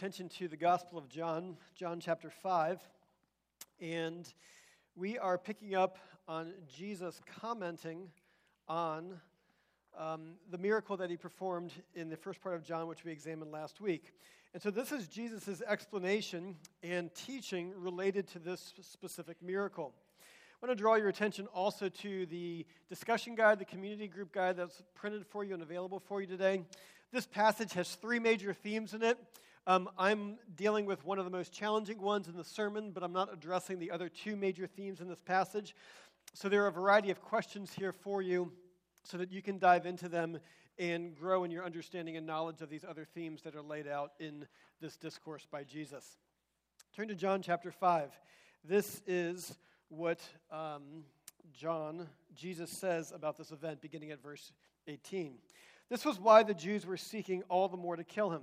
attention to the Gospel of John, John chapter 5. And we are picking up on Jesus commenting on um, the miracle that he performed in the first part of John, which we examined last week. And so this is Jesus' explanation and teaching related to this specific miracle. I want to draw your attention also to the discussion guide, the community group guide that's printed for you and available for you today. This passage has three major themes in it. Um, I'm dealing with one of the most challenging ones in the sermon, but I'm not addressing the other two major themes in this passage. So there are a variety of questions here for you so that you can dive into them and grow in your understanding and knowledge of these other themes that are laid out in this discourse by Jesus. Turn to John chapter 5. This is what um, John, Jesus says about this event, beginning at verse 18. This was why the Jews were seeking all the more to kill him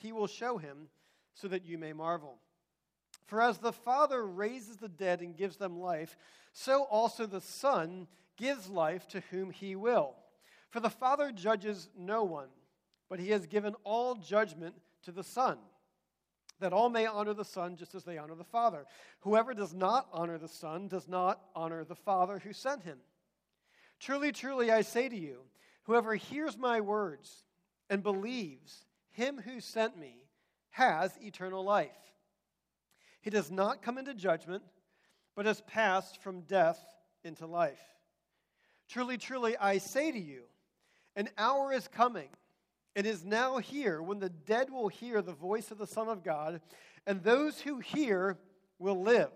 he will show him, so that you may marvel. For as the Father raises the dead and gives them life, so also the Son gives life to whom he will. For the Father judges no one, but he has given all judgment to the Son, that all may honor the Son just as they honor the Father. Whoever does not honor the Son does not honor the Father who sent him. Truly, truly, I say to you, whoever hears my words and believes him who sent me has eternal life. He does not come into judgment, but has passed from death into life. Truly, truly, I say to you, an hour is coming, it is now here, when the dead will hear the voice of the Son of God, and those who hear will live.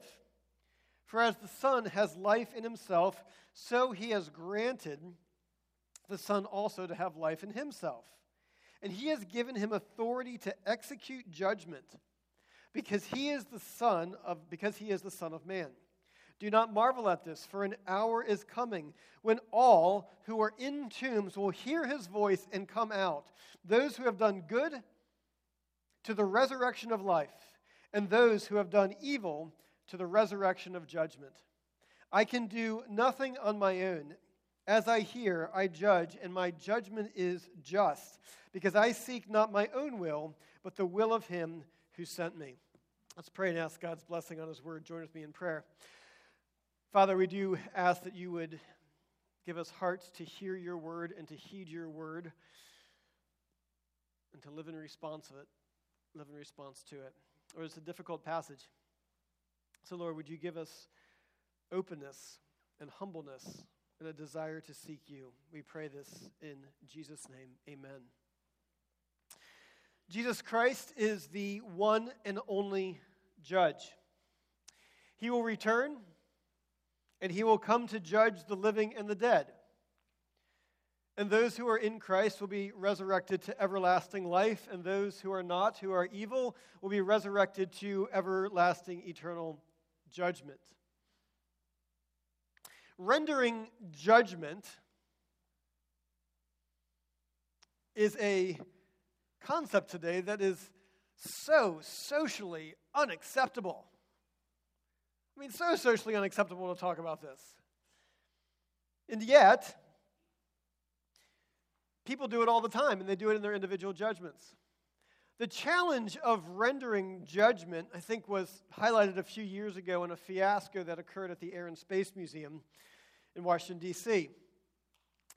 For as the Son has life in himself, so he has granted the Son also to have life in himself and he has given him authority to execute judgment because he is the son of because he is the son of man. Do not marvel at this for an hour is coming when all who are in tombs will hear his voice and come out. Those who have done good to the resurrection of life and those who have done evil to the resurrection of judgment. I can do nothing on my own as I hear, I judge, and my judgment is just, because I seek not my own will, but the will of him who sent me. Let's pray and ask God's blessing on his word. Join with me in prayer. Father, we do ask that you would give us hearts to hear your word and to heed your word and to live in response to it, live in response to it. Or it's a difficult passage. So, Lord, would you give us openness and humbleness and a desire to seek you. We pray this in Jesus' name. Amen. Jesus Christ is the one and only judge. He will return and he will come to judge the living and the dead. And those who are in Christ will be resurrected to everlasting life, and those who are not, who are evil, will be resurrected to everlasting eternal judgment rendering judgment is a concept today that is so socially unacceptable. I mean, so socially unacceptable to talk about this. And yet, people do it all the time, and they do it in their individual judgments. The challenge of rendering judgment, I think, was highlighted a few years ago in a fiasco that occurred at the Air and Space Museum in Washington, D.C.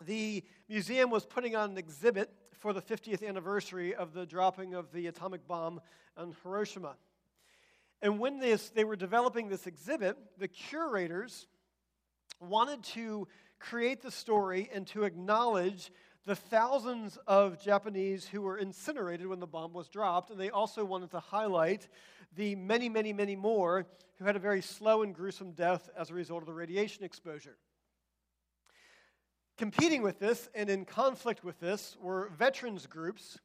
The museum was putting on an exhibit for the 50th anniversary of the dropping of the atomic bomb on Hiroshima. And when this, they were developing this exhibit, the curators wanted to create the story and to acknowledge the thousands of Japanese who were incinerated when the bomb was dropped, and they also wanted to highlight the many, many, many more who had a very slow and gruesome death as a result of the radiation exposure. Competing with this and in conflict with this were veterans groups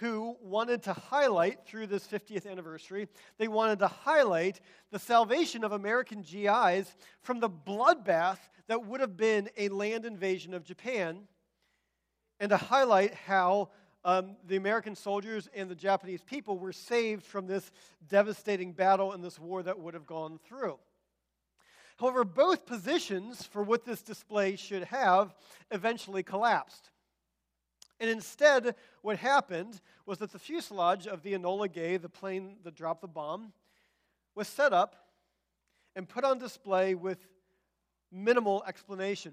who wanted to highlight through this 50th anniversary, they wanted to highlight the salvation of American GIs from the bloodbath that would have been a land invasion of Japan, and to highlight how um, the American soldiers and the Japanese people were saved from this devastating battle and this war that would have gone through. However, both positions for what this display should have eventually collapsed. And instead, what happened was that the fuselage of the Enola Gay, the plane that dropped the bomb, was set up and put on display with minimal explanation.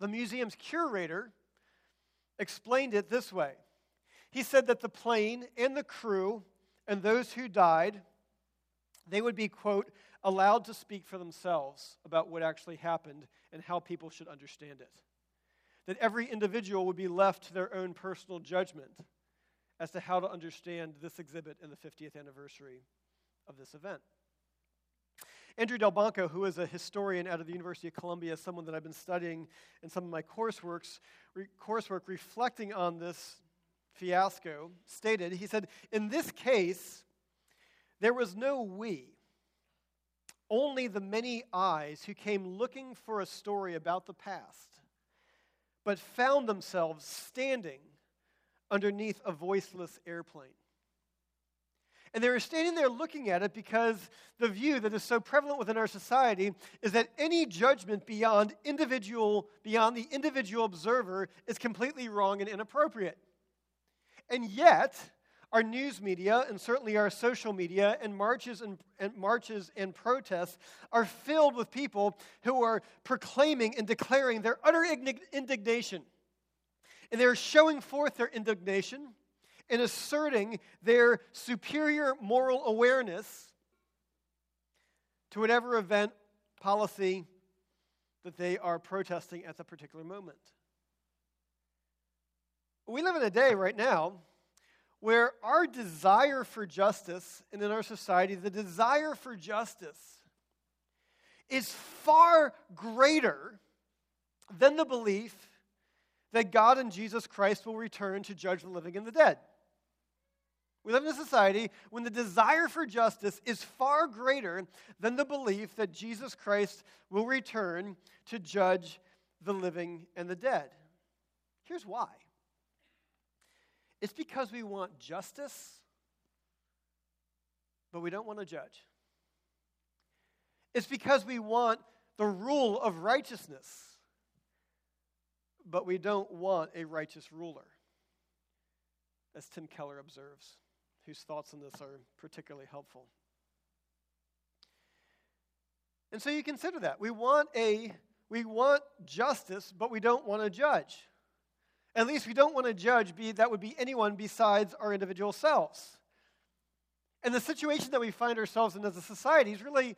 The museum's curator explained it this way He said that the plane and the crew and those who died, they would be, quote, allowed to speak for themselves about what actually happened and how people should understand it that every individual would be left to their own personal judgment as to how to understand this exhibit in the 50th anniversary of this event. Andrew Delbanco, who is a historian out of the University of Columbia, someone that I've been studying in some of my courseworks, re- coursework reflecting on this fiasco, stated, he said, In this case, there was no we, only the many eyes who came looking for a story about the past but found themselves standing underneath a voiceless airplane. And they were standing there looking at it because the view that is so prevalent within our society is that any judgment beyond individual, beyond the individual observer, is completely wrong and inappropriate. And yet, our news media and certainly our social media and marches and, and, marches and protests are filled with people who are proclaiming and declaring their utter indignation. And they're showing forth their indignation and asserting their superior moral awareness to whatever event, policy that they are protesting at the particular moment. We live in a day right now where our desire for justice, and in our society, the desire for justice is far greater than the belief that God and Jesus Christ will return to judge the living and the dead. We live in a society when the desire for justice is far greater than the belief that Jesus Christ will return to judge the living and the dead. Here's why it's because we want justice, but we don't want to judge. It's because we want the rule of righteousness, but we don't want a righteous ruler, as Tim Keller observes, whose thoughts on this are particularly helpful. And so you consider that. We want a we want justice, but we don't want to judge. At least we don't want to judge be, that would be anyone besides our individual selves. And the situation that we find ourselves in as a society is really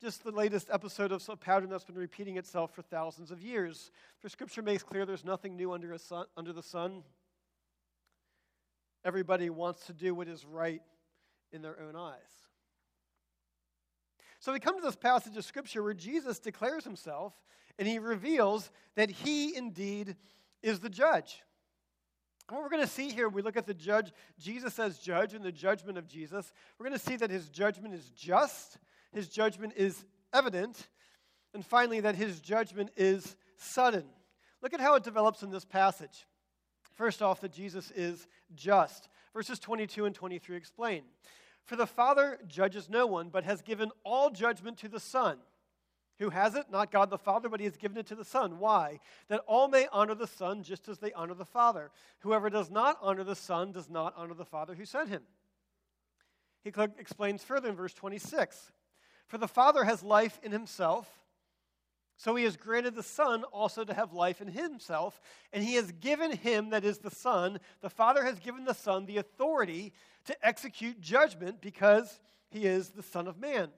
just the latest episode of a pattern that's been repeating itself for thousands of years. For Scripture makes clear there's nothing new under, sun, under the sun. Everybody wants to do what is right in their own eyes. So we come to this passage of Scripture where Jesus declares himself and he reveals that he indeed is the judge. And what we're going to see here, we look at the judge, Jesus as judge and the judgment of Jesus, we're going to see that his judgment is just, his judgment is evident, and finally, that his judgment is sudden. Look at how it develops in this passage. First off, that Jesus is just. Verses 22 and 23 explain For the Father judges no one, but has given all judgment to the Son who has it? Not God the Father, but he has given it to the Son. Why? That all may honor the Son just as they honor the Father. Whoever does not honor the Son does not honor the Father who sent him. He explains further in verse 26 For the Father has life in himself, so he has granted the Son also to have life in himself, and he has given him, that is the Son, the Father has given the Son the authority to execute judgment because he is the Son of Man.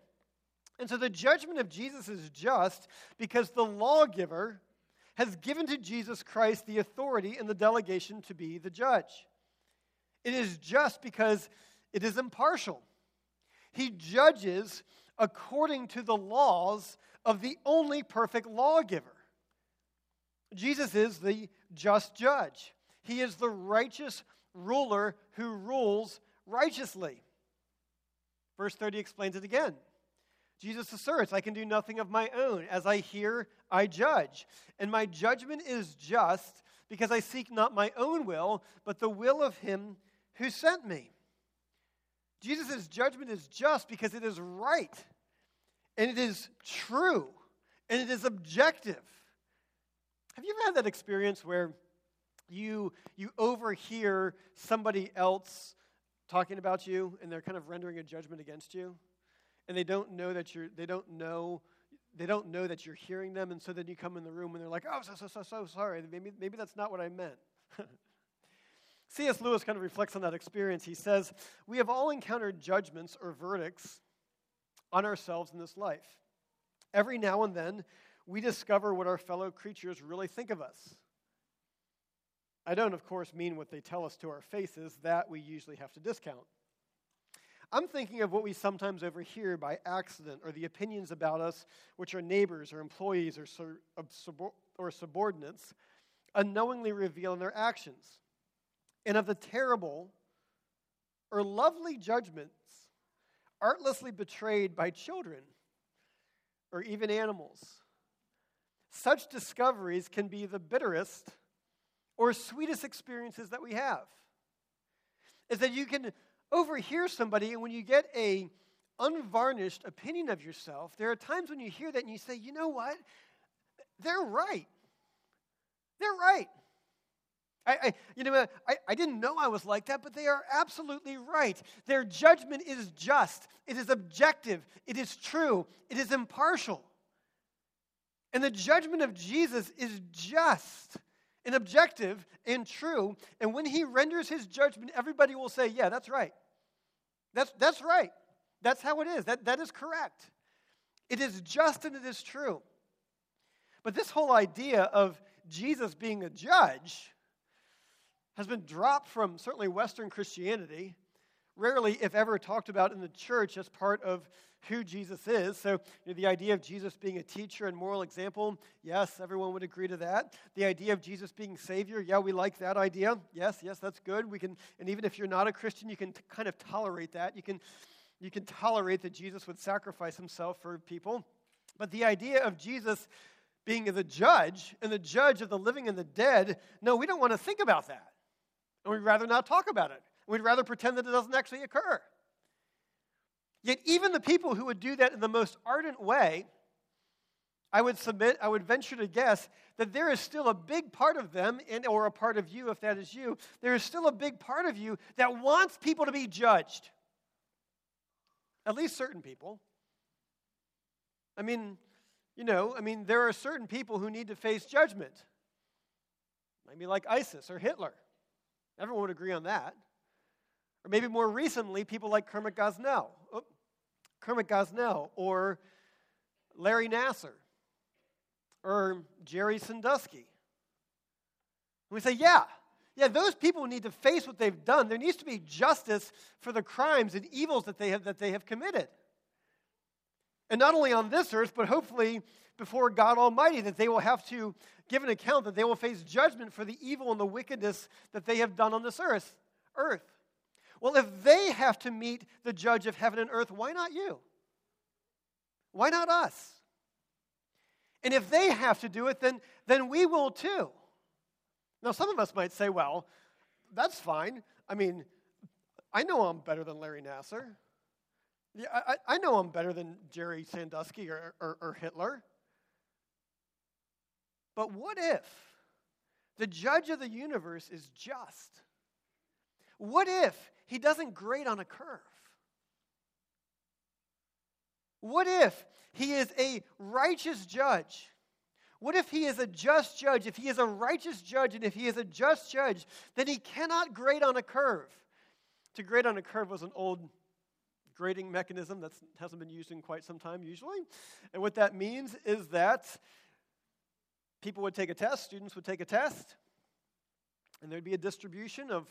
And so the judgment of Jesus is just because the lawgiver has given to Jesus Christ the authority and the delegation to be the judge. It is just because it is impartial. He judges according to the laws of the only perfect lawgiver. Jesus is the just judge. He is the righteous ruler who rules righteously. Verse 30 explains it again. Jesus asserts, I can do nothing of my own. As I hear, I judge. And my judgment is just because I seek not my own will, but the will of him who sent me. Jesus' judgment is just because it is right, and it is true, and it is objective. Have you ever had that experience where you, you overhear somebody else talking about you and they're kind of rendering a judgment against you? And they don't know that you're, they don't know, they don't know that you're hearing them, and so then you come in the room and they're like, oh, so, so, so, so sorry. Maybe, maybe that's not what I meant. C.S. Lewis kind of reflects on that experience. He says, We have all encountered judgments or verdicts on ourselves in this life. Every now and then, we discover what our fellow creatures really think of us. I don't, of course, mean what they tell us to our faces, that we usually have to discount. I'm thinking of what we sometimes overhear by accident, or the opinions about us which our neighbors or employees or, or subordinates unknowingly reveal in their actions, and of the terrible or lovely judgments artlessly betrayed by children or even animals. Such discoveries can be the bitterest or sweetest experiences that we have. Is that you can overhear somebody, and when you get a unvarnished opinion of yourself, there are times when you hear that and you say, you know what? They're right. They're right. I, I, you know, I, I didn't know I was like that, but they are absolutely right. Their judgment is just, it is objective, it is true, it is impartial. And the judgment of Jesus is just and objective and true. And when he renders his judgment, everybody will say, Yeah, that's right. That's, that's right. That's how it is. That, that is correct. It is just and it is true. But this whole idea of Jesus being a judge has been dropped from certainly Western Christianity, rarely, if ever, talked about in the church as part of who Jesus is. So, you know, the idea of Jesus being a teacher and moral example, yes, everyone would agree to that. The idea of Jesus being Savior, yeah, we like that idea. Yes, yes, that's good. We can, and even if you're not a Christian, you can t- kind of tolerate that. You can, you can tolerate that Jesus would sacrifice himself for people. But the idea of Jesus being the judge and the judge of the living and the dead, no, we don't want to think about that. And we'd rather not talk about it. We'd rather pretend that it doesn't actually occur. Yet, even the people who would do that in the most ardent way, I would submit, I would venture to guess that there is still a big part of them, and, or a part of you, if that is you, there is still a big part of you that wants people to be judged. At least certain people. I mean, you know, I mean, there are certain people who need to face judgment. Maybe like ISIS or Hitler. Everyone would agree on that. Or maybe more recently, people like Kermit Gosnell. Oh, Kermit Gosnell or Larry Nassar or Jerry Sandusky. we say, yeah, yeah, those people need to face what they've done. There needs to be justice for the crimes and evils that they have, that they have committed. And not only on this earth, but hopefully before God Almighty, that they will have to give an account, that they will face judgment for the evil and the wickedness that they have done on this earth. earth. Well, if they have to meet the judge of heaven and earth, why not you? Why not us? And if they have to do it, then, then we will too. Now, some of us might say, well, that's fine. I mean, I know I'm better than Larry Nassar. Yeah, I, I know I'm better than Jerry Sandusky or, or, or Hitler. But what if the judge of the universe is just? What if he doesn't grade on a curve? What if he is a righteous judge? What if he is a just judge? If he is a righteous judge and if he is a just judge, then he cannot grade on a curve. To grade on a curve was an old grading mechanism that hasn't been used in quite some time, usually. And what that means is that people would take a test, students would take a test, and there'd be a distribution of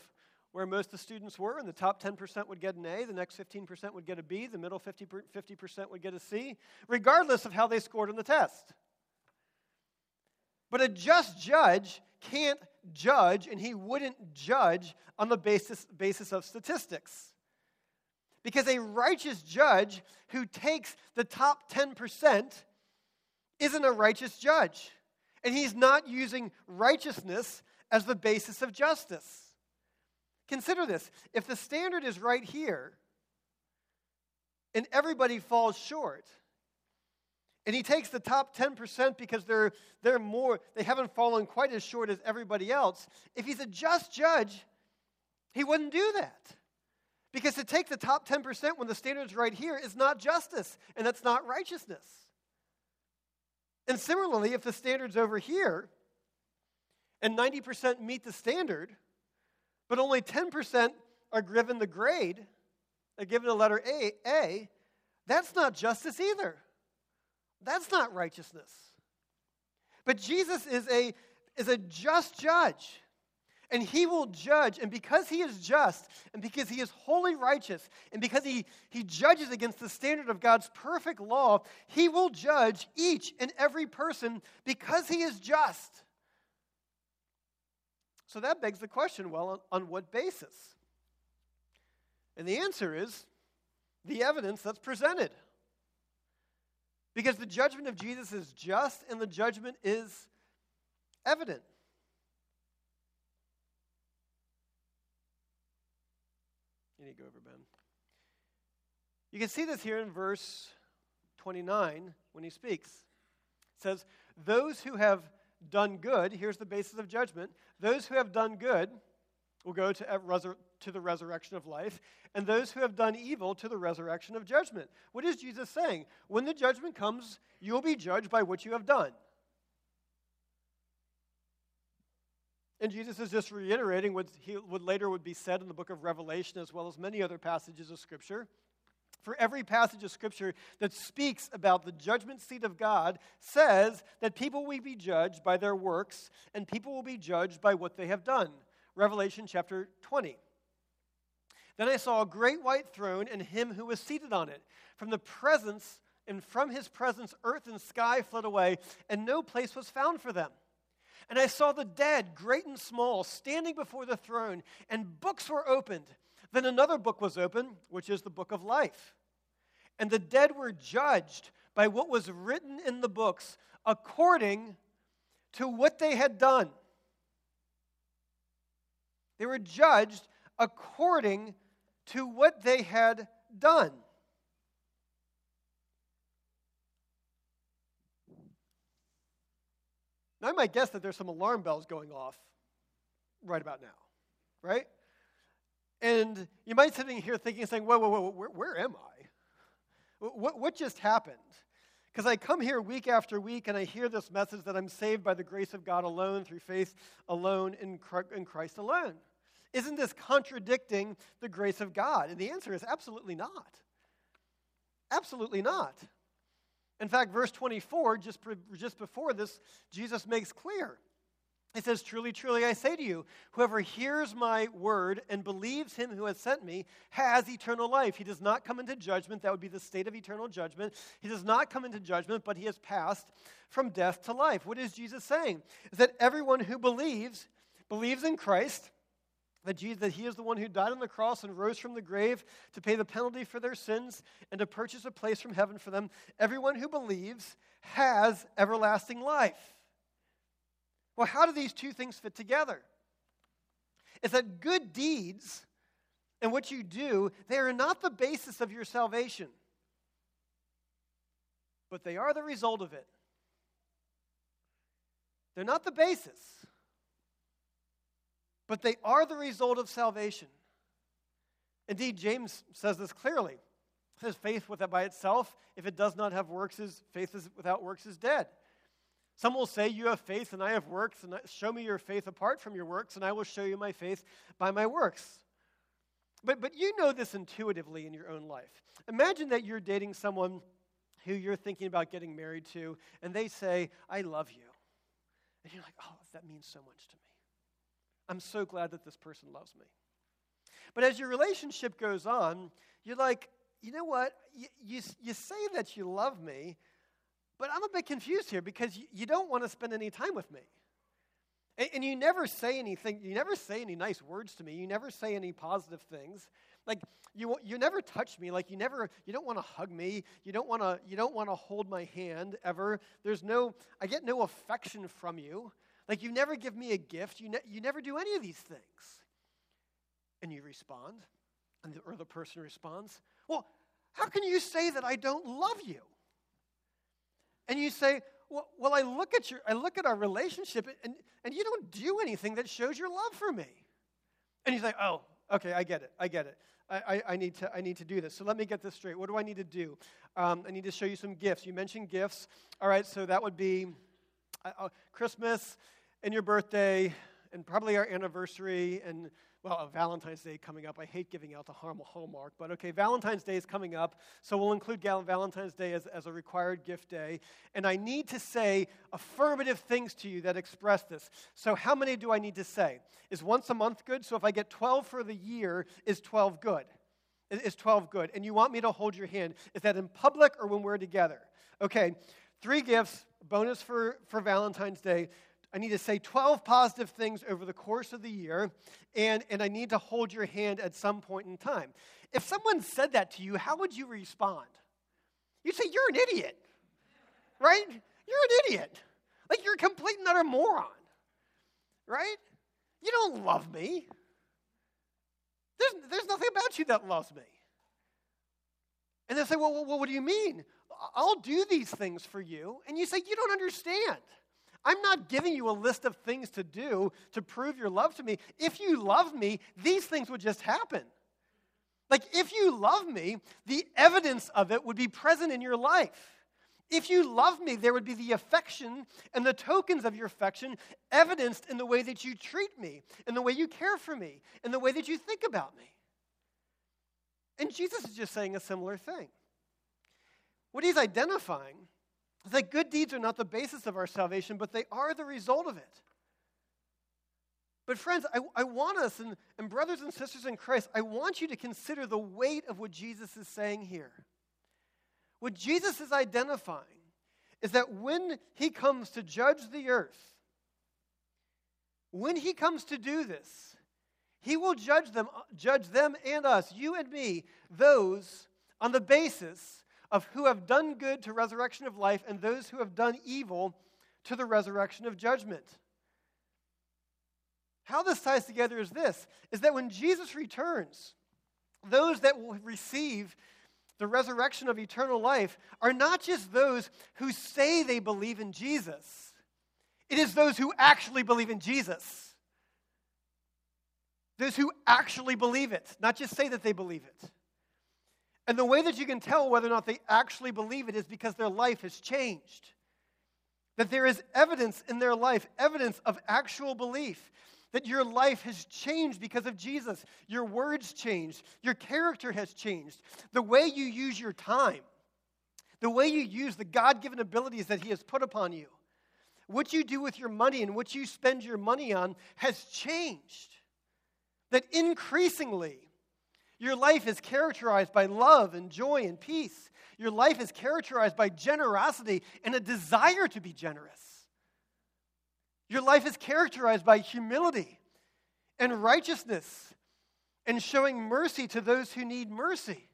where most of the students were, and the top 10% would get an A, the next 15% would get a B, the middle 50, 50% would get a C, regardless of how they scored on the test. But a just judge can't judge and he wouldn't judge on the basis, basis of statistics. Because a righteous judge who takes the top 10% isn't a righteous judge. And he's not using righteousness as the basis of justice. Consider this if the standard is right here, and everybody falls short, and he takes the top 10% because they're, they're more, they haven't fallen quite as short as everybody else. If he's a just judge, he wouldn't do that. Because to take the top 10% when the standard's right here is not justice, and that's not righteousness. And similarly, if the standard's over here and 90% meet the standard, but only 10% are given the grade, are given the letter A, A, that's not justice either. That's not righteousness. But Jesus is a, is a just judge. And he will judge. And because he is just, and because he is wholly righteous, and because he, he judges against the standard of God's perfect law, he will judge each and every person because he is just. So that begs the question well, on, on what basis? And the answer is the evidence that's presented. Because the judgment of Jesus is just and the judgment is evident. You need to go over, Ben. You can see this here in verse 29 when he speaks. It says, Those who have done good, here's the basis of judgment, those who have done good will go to, to the resurrection of life, and those who have done evil to the resurrection of judgment. What is Jesus saying? When the judgment comes, you'll be judged by what you have done. And Jesus is just reiterating what, he, what later would be said in the book of Revelation, as well as many other passages of Scripture. For every passage of Scripture that speaks about the judgment seat of God says that people will be judged by their works, and people will be judged by what they have done. Revelation chapter 20. Then I saw a great white throne and him who was seated on it. From the presence and from his presence, earth and sky fled away, and no place was found for them. And I saw the dead, great and small, standing before the throne, and books were opened. Then another book was opened, which is the book of life. And the dead were judged by what was written in the books according to what they had done. They were judged according to what they had done. Now, I might guess that there's some alarm bells going off right about now, right? And you might sitting here thinking, saying, whoa, whoa, whoa, where, where am I? What, what just happened? Because I come here week after week and I hear this message that I'm saved by the grace of God alone, through faith alone, in Christ alone. Isn't this contradicting the grace of God? And the answer is absolutely not. Absolutely not. In fact, verse 24, just, just before this, Jesus makes clear. He says, Truly, truly, I say to you, whoever hears my word and believes him who has sent me has eternal life. He does not come into judgment. That would be the state of eternal judgment. He does not come into judgment, but he has passed from death to life. What is Jesus saying? Is that everyone who believes, believes in Christ, that, Jesus, that he is the one who died on the cross and rose from the grave to pay the penalty for their sins and to purchase a place from heaven for them. Everyone who believes has everlasting life. Well, how do these two things fit together? It's that good deeds and what you do, they are not the basis of your salvation, but they are the result of it. They're not the basis but they are the result of salvation. Indeed, James says this clearly. He says, faith without by itself, if it does not have works, is faith is, without works is dead. Some will say, You have faith and I have works, and show me your faith apart from your works, and I will show you my faith by my works. But, but you know this intuitively in your own life. Imagine that you're dating someone who you're thinking about getting married to, and they say, I love you. And you're like, Oh, that means so much to me. I'm so glad that this person loves me. But as your relationship goes on, you're like, you know what? You, you, you say that you love me, but I'm a bit confused here because you, you don't want to spend any time with me. And, and you never say anything, you never say any nice words to me. You never say any positive things. Like you, you never touch me. Like you never, you don't want to hug me. You don't want to, you don't want to hold my hand ever. There's no, I get no affection from you. Like you never give me a gift. You, ne- you never do any of these things. And you respond, and the, or the person responds, well, how can you say that I don't love you? And you say, well, well, I look at your, I look at our relationship, and, and you don't do anything that shows your love for me. And he's like, oh, okay, I get it, I get it. I, I, I, need to, I need to do this. So let me get this straight. What do I need to do? Um, I need to show you some gifts. You mentioned gifts. All right, so that would be uh, uh Christmas and your birthday, and probably our anniversary, and well, Valentine's Day coming up. I hate giving out the Hallmark, but okay, Valentine's Day is coming up, so we'll include Valentine's Day as, as a required gift day. And I need to say affirmative things to you that express this. So, how many do I need to say? Is once a month good? So, if I get 12 for the year, is 12 good? Is 12 good? And you want me to hold your hand. Is that in public or when we're together? Okay, three gifts, bonus for, for Valentine's Day. I need to say 12 positive things over the course of the year, and, and I need to hold your hand at some point in time. If someone said that to you, how would you respond? You'd say, You're an idiot, right? You're an idiot. Like you're a complete and utter moron, right? You don't love me. There's, there's nothing about you that loves me. And they say, well, well, what do you mean? I'll do these things for you. And you say, You don't understand. I'm not giving you a list of things to do to prove your love to me. If you love me, these things would just happen. Like, if you love me, the evidence of it would be present in your life. If you love me, there would be the affection and the tokens of your affection evidenced in the way that you treat me, in the way you care for me, in the way that you think about me. And Jesus is just saying a similar thing. What he's identifying is that good deeds are not the basis of our salvation, but they are the result of it. But, friends, I, I want us, and, and brothers and sisters in Christ, I want you to consider the weight of what Jesus is saying here. What Jesus is identifying is that when he comes to judge the earth, when he comes to do this, he will judge them, judge them and us, you and me, those on the basis of who have done good to resurrection of life and those who have done evil to the resurrection of judgment. How this ties together is this is that when Jesus returns, those that will receive the resurrection of eternal life are not just those who say they believe in Jesus. It is those who actually believe in Jesus. Those who actually believe it, not just say that they believe it. And the way that you can tell whether or not they actually believe it is because their life has changed. That there is evidence in their life, evidence of actual belief. That your life has changed because of Jesus. Your words changed. Your character has changed. The way you use your time, the way you use the God given abilities that He has put upon you, what you do with your money and what you spend your money on has changed. That increasingly, your life is characterized by love and joy and peace. Your life is characterized by generosity and a desire to be generous. Your life is characterized by humility and righteousness and showing mercy to those who need mercy.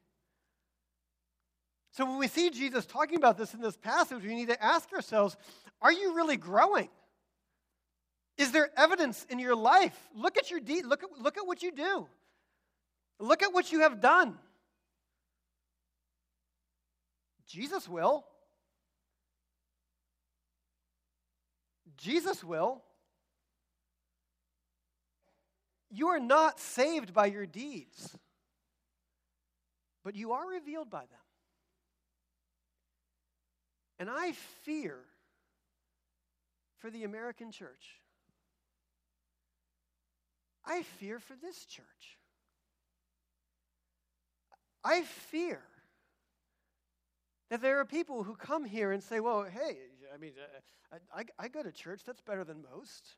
So, when we see Jesus talking about this in this passage, we need to ask ourselves are you really growing? Is there evidence in your life? Look at your deed, look at, look at what you do. Look at what you have done. Jesus will. Jesus will. You are not saved by your deeds, but you are revealed by them. And I fear for the American church. I fear for this church. I fear that there are people who come here and say, well, hey, I mean, uh, I, I, I go to church, that's better than most.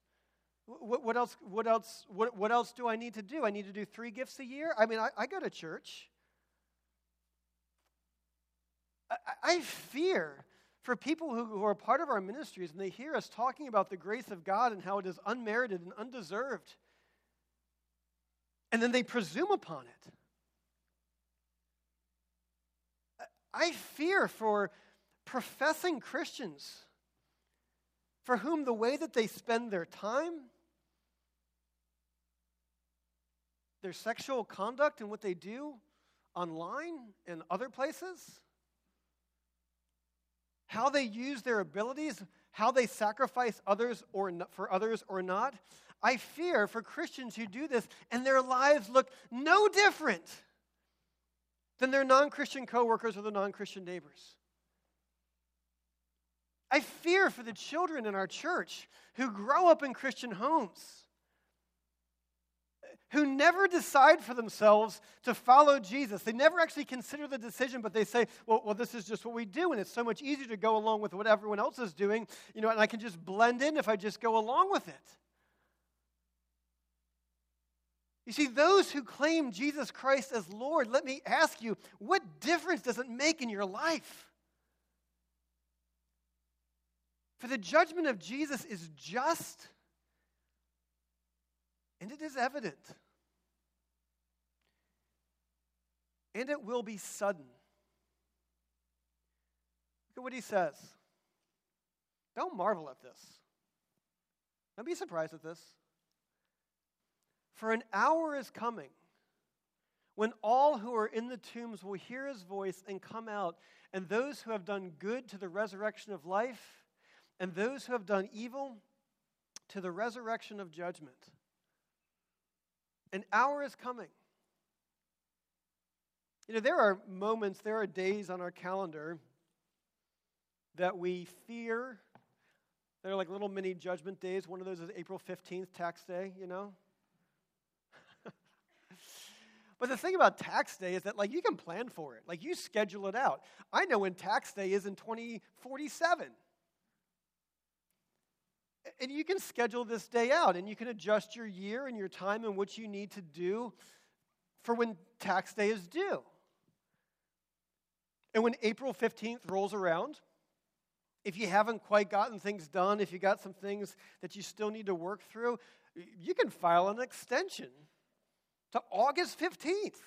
What, what, else, what, else, what, what else do I need to do? I need to do three gifts a year? I mean, I, I go to church. I, I fear for people who, who are part of our ministries and they hear us talking about the grace of God and how it is unmerited and undeserved, and then they presume upon it. I fear for professing Christians for whom the way that they spend their time, their sexual conduct, and what they do online and other places, how they use their abilities, how they sacrifice others or not, for others or not. I fear for Christians who do this and their lives look no different than their non Christian coworkers or their non Christian neighbors. I fear for the children in our church who grow up in Christian homes, who never decide for themselves to follow Jesus. They never actually consider the decision, but they say, well, well, this is just what we do, and it's so much easier to go along with what everyone else is doing, you know, and I can just blend in if I just go along with it. You see, those who claim Jesus Christ as Lord, let me ask you, what difference does it make in your life? For the judgment of Jesus is just and it is evident. And it will be sudden. Look at what he says. Don't marvel at this. Don't be surprised at this. For an hour is coming when all who are in the tombs will hear his voice and come out, and those who have done good to the resurrection of life and those who have done evil to the resurrection of judgment. An hour is coming. You know, there are moments, there are days on our calendar that we fear. They're like little mini judgment days. One of those is April 15th, tax day, you know? But the thing about tax day is that, like, you can plan for it. Like, you schedule it out. I know when tax day is in 2047. And you can schedule this day out and you can adjust your year and your time and what you need to do for when tax day is due. And when April 15th rolls around, if you haven't quite gotten things done, if you got some things that you still need to work through, you can file an extension to August 15th.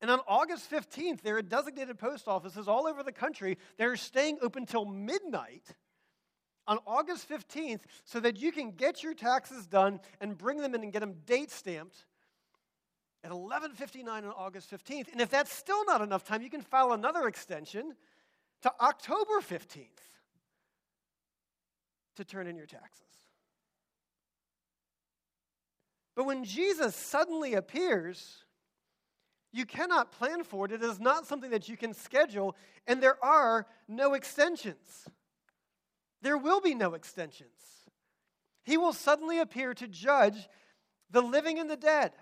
And on August 15th, there are designated post offices all over the country that are staying open till midnight on August 15th so that you can get your taxes done and bring them in and get them date stamped at 11:59 on August 15th. And if that's still not enough time, you can file another extension to October 15th to turn in your taxes. But when Jesus suddenly appears, you cannot plan for it. It is not something that you can schedule, and there are no extensions. There will be no extensions. He will suddenly appear to judge the living and the dead.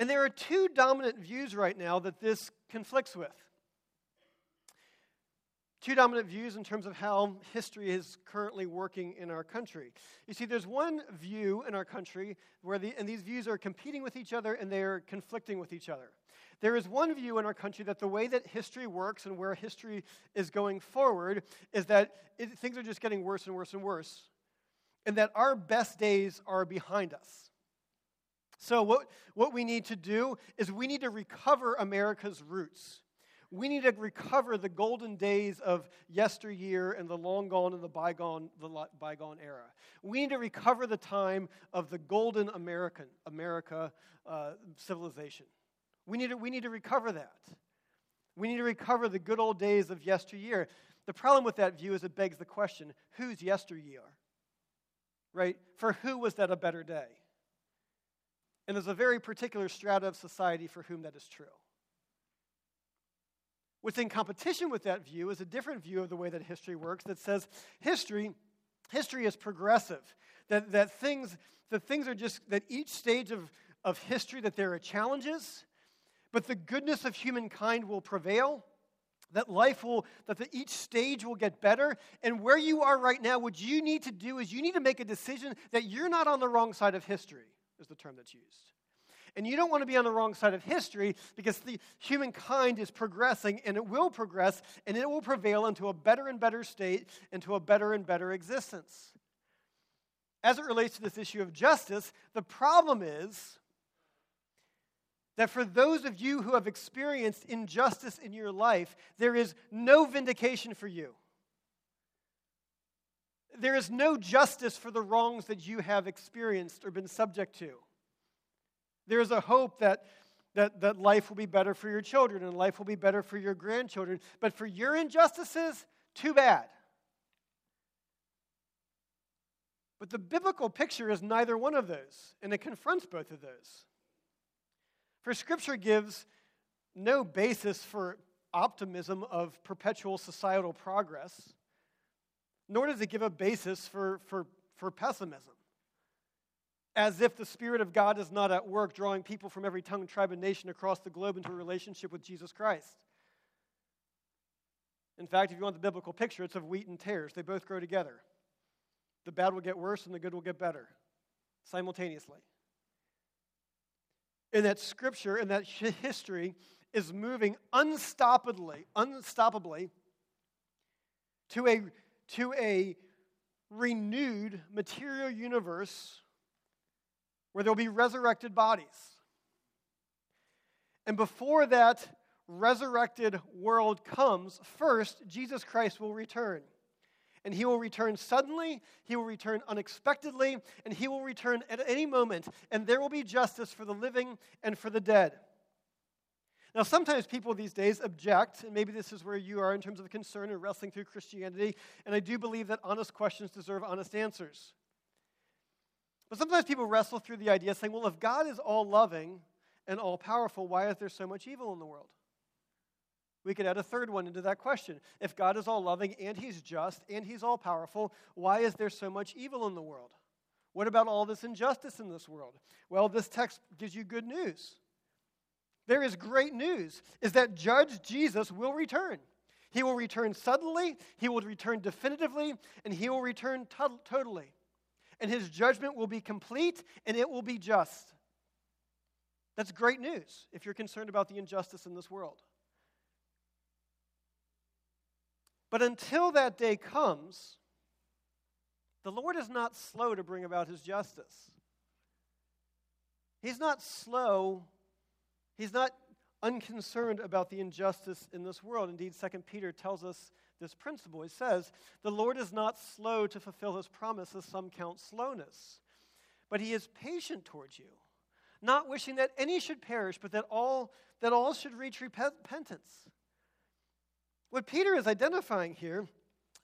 And there are two dominant views right now that this conflicts with. Two dominant views in terms of how history is currently working in our country. You see, there's one view in our country where the, and these views are competing with each other and they're conflicting with each other. There is one view in our country that the way that history works and where history is going forward is that it, things are just getting worse and worse and worse, and that our best days are behind us. So, what, what we need to do is we need to recover America's roots. We need to recover the golden days of yesteryear and the long gone and the bygone, the bygone era. We need to recover the time of the golden American America uh, civilization. We need, to, we need to recover that. We need to recover the good old days of yesteryear. The problem with that view is it begs the question whose yesteryear? Right? For who was that a better day? And there's a very particular strata of society for whom that is true. What's in competition with that view is a different view of the way that history works that says history, history is progressive. That, that things that things are just that each stage of, of history that there are challenges but the goodness of humankind will prevail that life will that the, each stage will get better and where you are right now what you need to do is you need to make a decision that you're not on the wrong side of history is the term that's used And you don't want to be on the wrong side of history because the humankind is progressing and it will progress and it will prevail into a better and better state, into a better and better existence. As it relates to this issue of justice, the problem is that for those of you who have experienced injustice in your life, there is no vindication for you. There is no justice for the wrongs that you have experienced or been subject to. There is a hope that, that, that life will be better for your children and life will be better for your grandchildren. But for your injustices, too bad. But the biblical picture is neither one of those, and it confronts both of those. For Scripture gives no basis for optimism of perpetual societal progress, nor does it give a basis for, for, for pessimism as if the Spirit of God is not at work drawing people from every tongue, tribe, and nation across the globe into a relationship with Jesus Christ. In fact, if you want the biblical picture, it's of wheat and tares. They both grow together. The bad will get worse and the good will get better simultaneously. And that scripture and that history is moving unstoppably, unstoppably to a, to a renewed material universe where there'll be resurrected bodies. And before that resurrected world comes, first, Jesus Christ will return. And he will return suddenly, he will return unexpectedly, and he will return at any moment. And there will be justice for the living and for the dead. Now, sometimes people these days object, and maybe this is where you are in terms of concern and wrestling through Christianity, and I do believe that honest questions deserve honest answers. But sometimes people wrestle through the idea saying, well, if God is all loving and all powerful, why is there so much evil in the world? We could add a third one into that question. If God is all loving and he's just and he's all powerful, why is there so much evil in the world? What about all this injustice in this world? Well, this text gives you good news. There is great news is that judge Jesus will return. He will return suddenly, he will return definitively, and he will return to- totally and his judgment will be complete and it will be just. That's great news if you're concerned about the injustice in this world. But until that day comes, the Lord is not slow to bring about his justice. He's not slow, he's not unconcerned about the injustice in this world. Indeed, 2 Peter tells us this principle. He says, The Lord is not slow to fulfill his promise, as some count slowness, but he is patient towards you, not wishing that any should perish, but that all, that all should reach repentance. What Peter is identifying here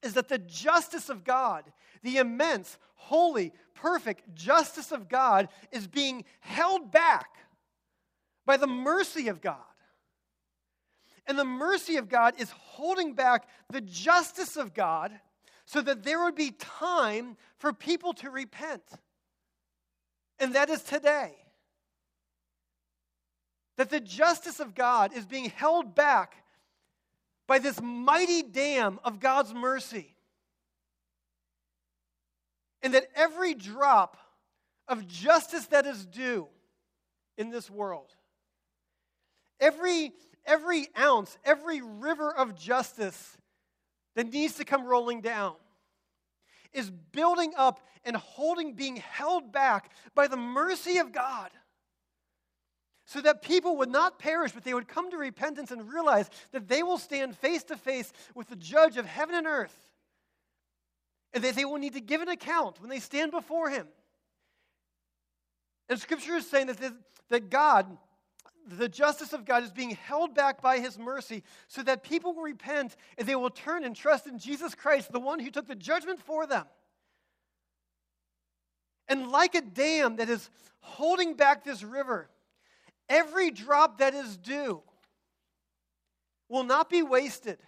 is that the justice of God, the immense, holy, perfect justice of God, is being held back by the mercy of God. And the mercy of God is holding back the justice of God so that there would be time for people to repent. And that is today. That the justice of God is being held back by this mighty dam of God's mercy. And that every drop of justice that is due in this world, every every ounce, every river of justice that needs to come rolling down is building up and holding, being held back by the mercy of God. So that people would not perish, but they would come to repentance and realize that they will stand face to face with the judge of heaven and earth. And that they will need to give an account when they stand before him. And scripture is saying that, that God the justice of God is being held back by his mercy so that people will repent and they will turn and trust in Jesus Christ, the one who took the judgment for them. And like a dam that is holding back this river, every drop that is due will not be wasted,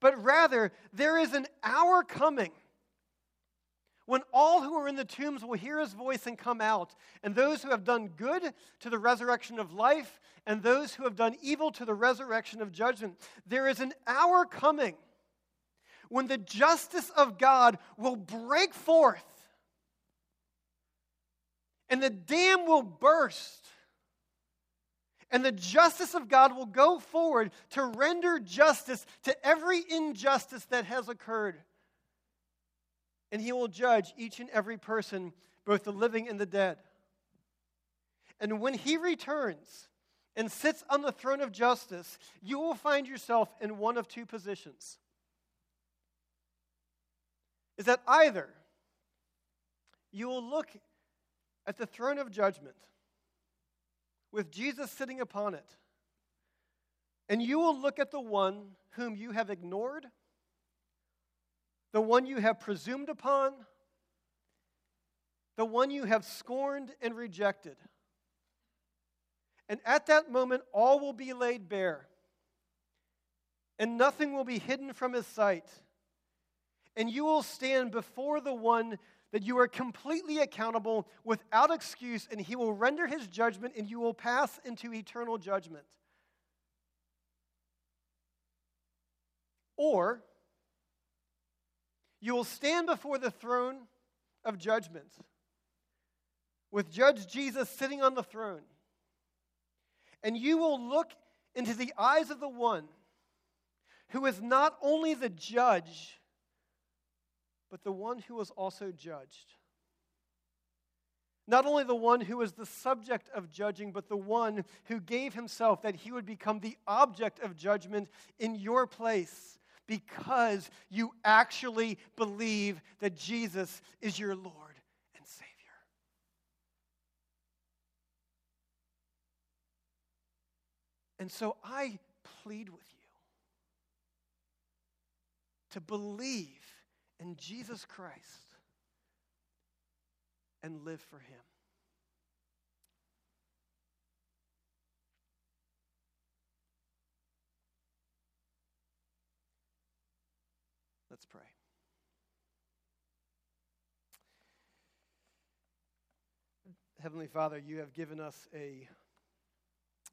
but rather there is an hour coming when all who are in the tombs will hear his voice and come out, and those who have done good to the resurrection of life, and those who have done evil to the resurrection of judgment. There is an hour coming when the justice of God will break forth, and the dam will burst, And the justice of God will go forward to render justice to every injustice that has occurred. And he will judge each and every person, both the living and the dead. And when he returns and sits on the throne of justice, you will find yourself in one of two positions. Is that either you will look at the throne of judgment with Jesus sitting upon it. And you will look at the one whom you have ignored, the one you have presumed upon, the one you have scorned and rejected. And at that moment, all will be laid bare, and nothing will be hidden from his sight. And you will stand before the one that you are completely accountable without excuse, and he will render his judgment, and you will pass into eternal judgment. Or you will stand before the throne of judgment with Judge Jesus sitting on the throne, and you will look into the eyes of the one who is not only the judge but the one who was also judged. Not only the one who was the subject of judging, but the one who gave himself that he would become the object of judgment in your place because you actually believe that Jesus is your Lord and Savior. And so I plead with you to believe in Jesus Christ and live for Him. Let's pray. Heavenly Father, you have given us a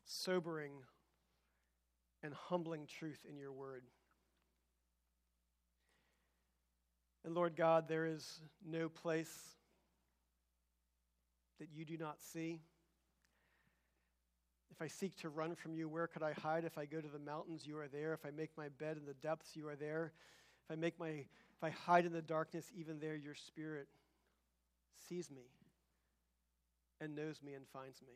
sobering and humbling truth in your word. And Lord God, there is no place that you do not see. If I seek to run from you, where could I hide? If I go to the mountains, you are there. If I make my bed in the depths, you are there. If I make my if I hide in the darkness, even there your spirit sees me and knows me and finds me.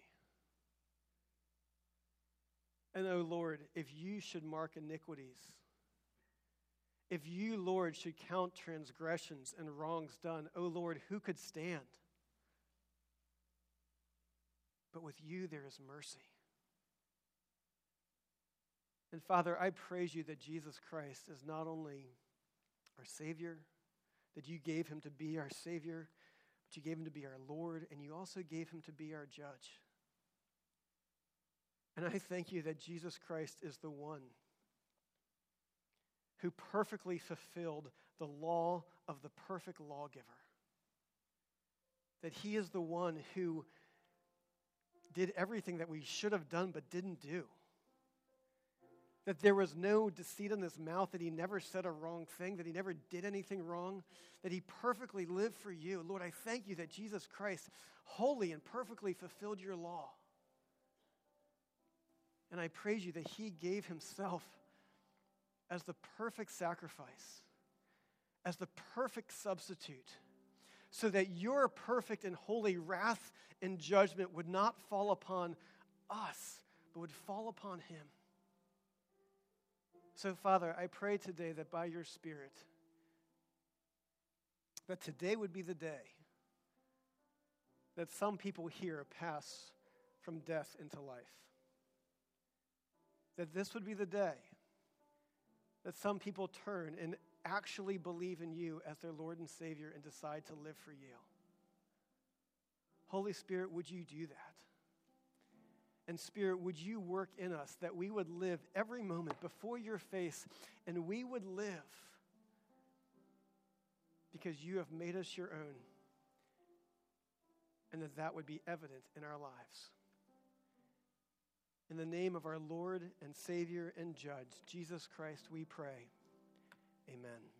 And oh Lord, if you should mark iniquities, if you, Lord, should count transgressions and wrongs done, O oh Lord, who could stand? But with you there is mercy. And Father, I praise you that Jesus Christ is not only our Savior, that you gave him to be our Savior, but you gave him to be our Lord, and you also gave him to be our judge. And I thank you that Jesus Christ is the one who perfectly fulfilled the law of the perfect lawgiver. That he is the one who did everything that we should have done but didn't do. That there was no deceit in his mouth, that he never said a wrong thing, that he never did anything wrong, that he perfectly lived for you. Lord, I thank you that Jesus Christ wholly and perfectly fulfilled your law. And I praise you that he gave himself as the perfect sacrifice, as the perfect substitute, so that your perfect and holy wrath and judgment would not fall upon us, but would fall upon him. So, Father, I pray today that by your Spirit, that today would be the day that some people here pass from death into life. That this would be the day that some people turn and actually believe in you as their Lord and Savior and decide to live for you. Holy Spirit, would you do that? And Spirit, would you work in us that we would live every moment before your face and we would live because you have made us your own and that that would be evident in our lives. In the name of our Lord and Savior and Judge, Jesus Christ, we pray. Amen.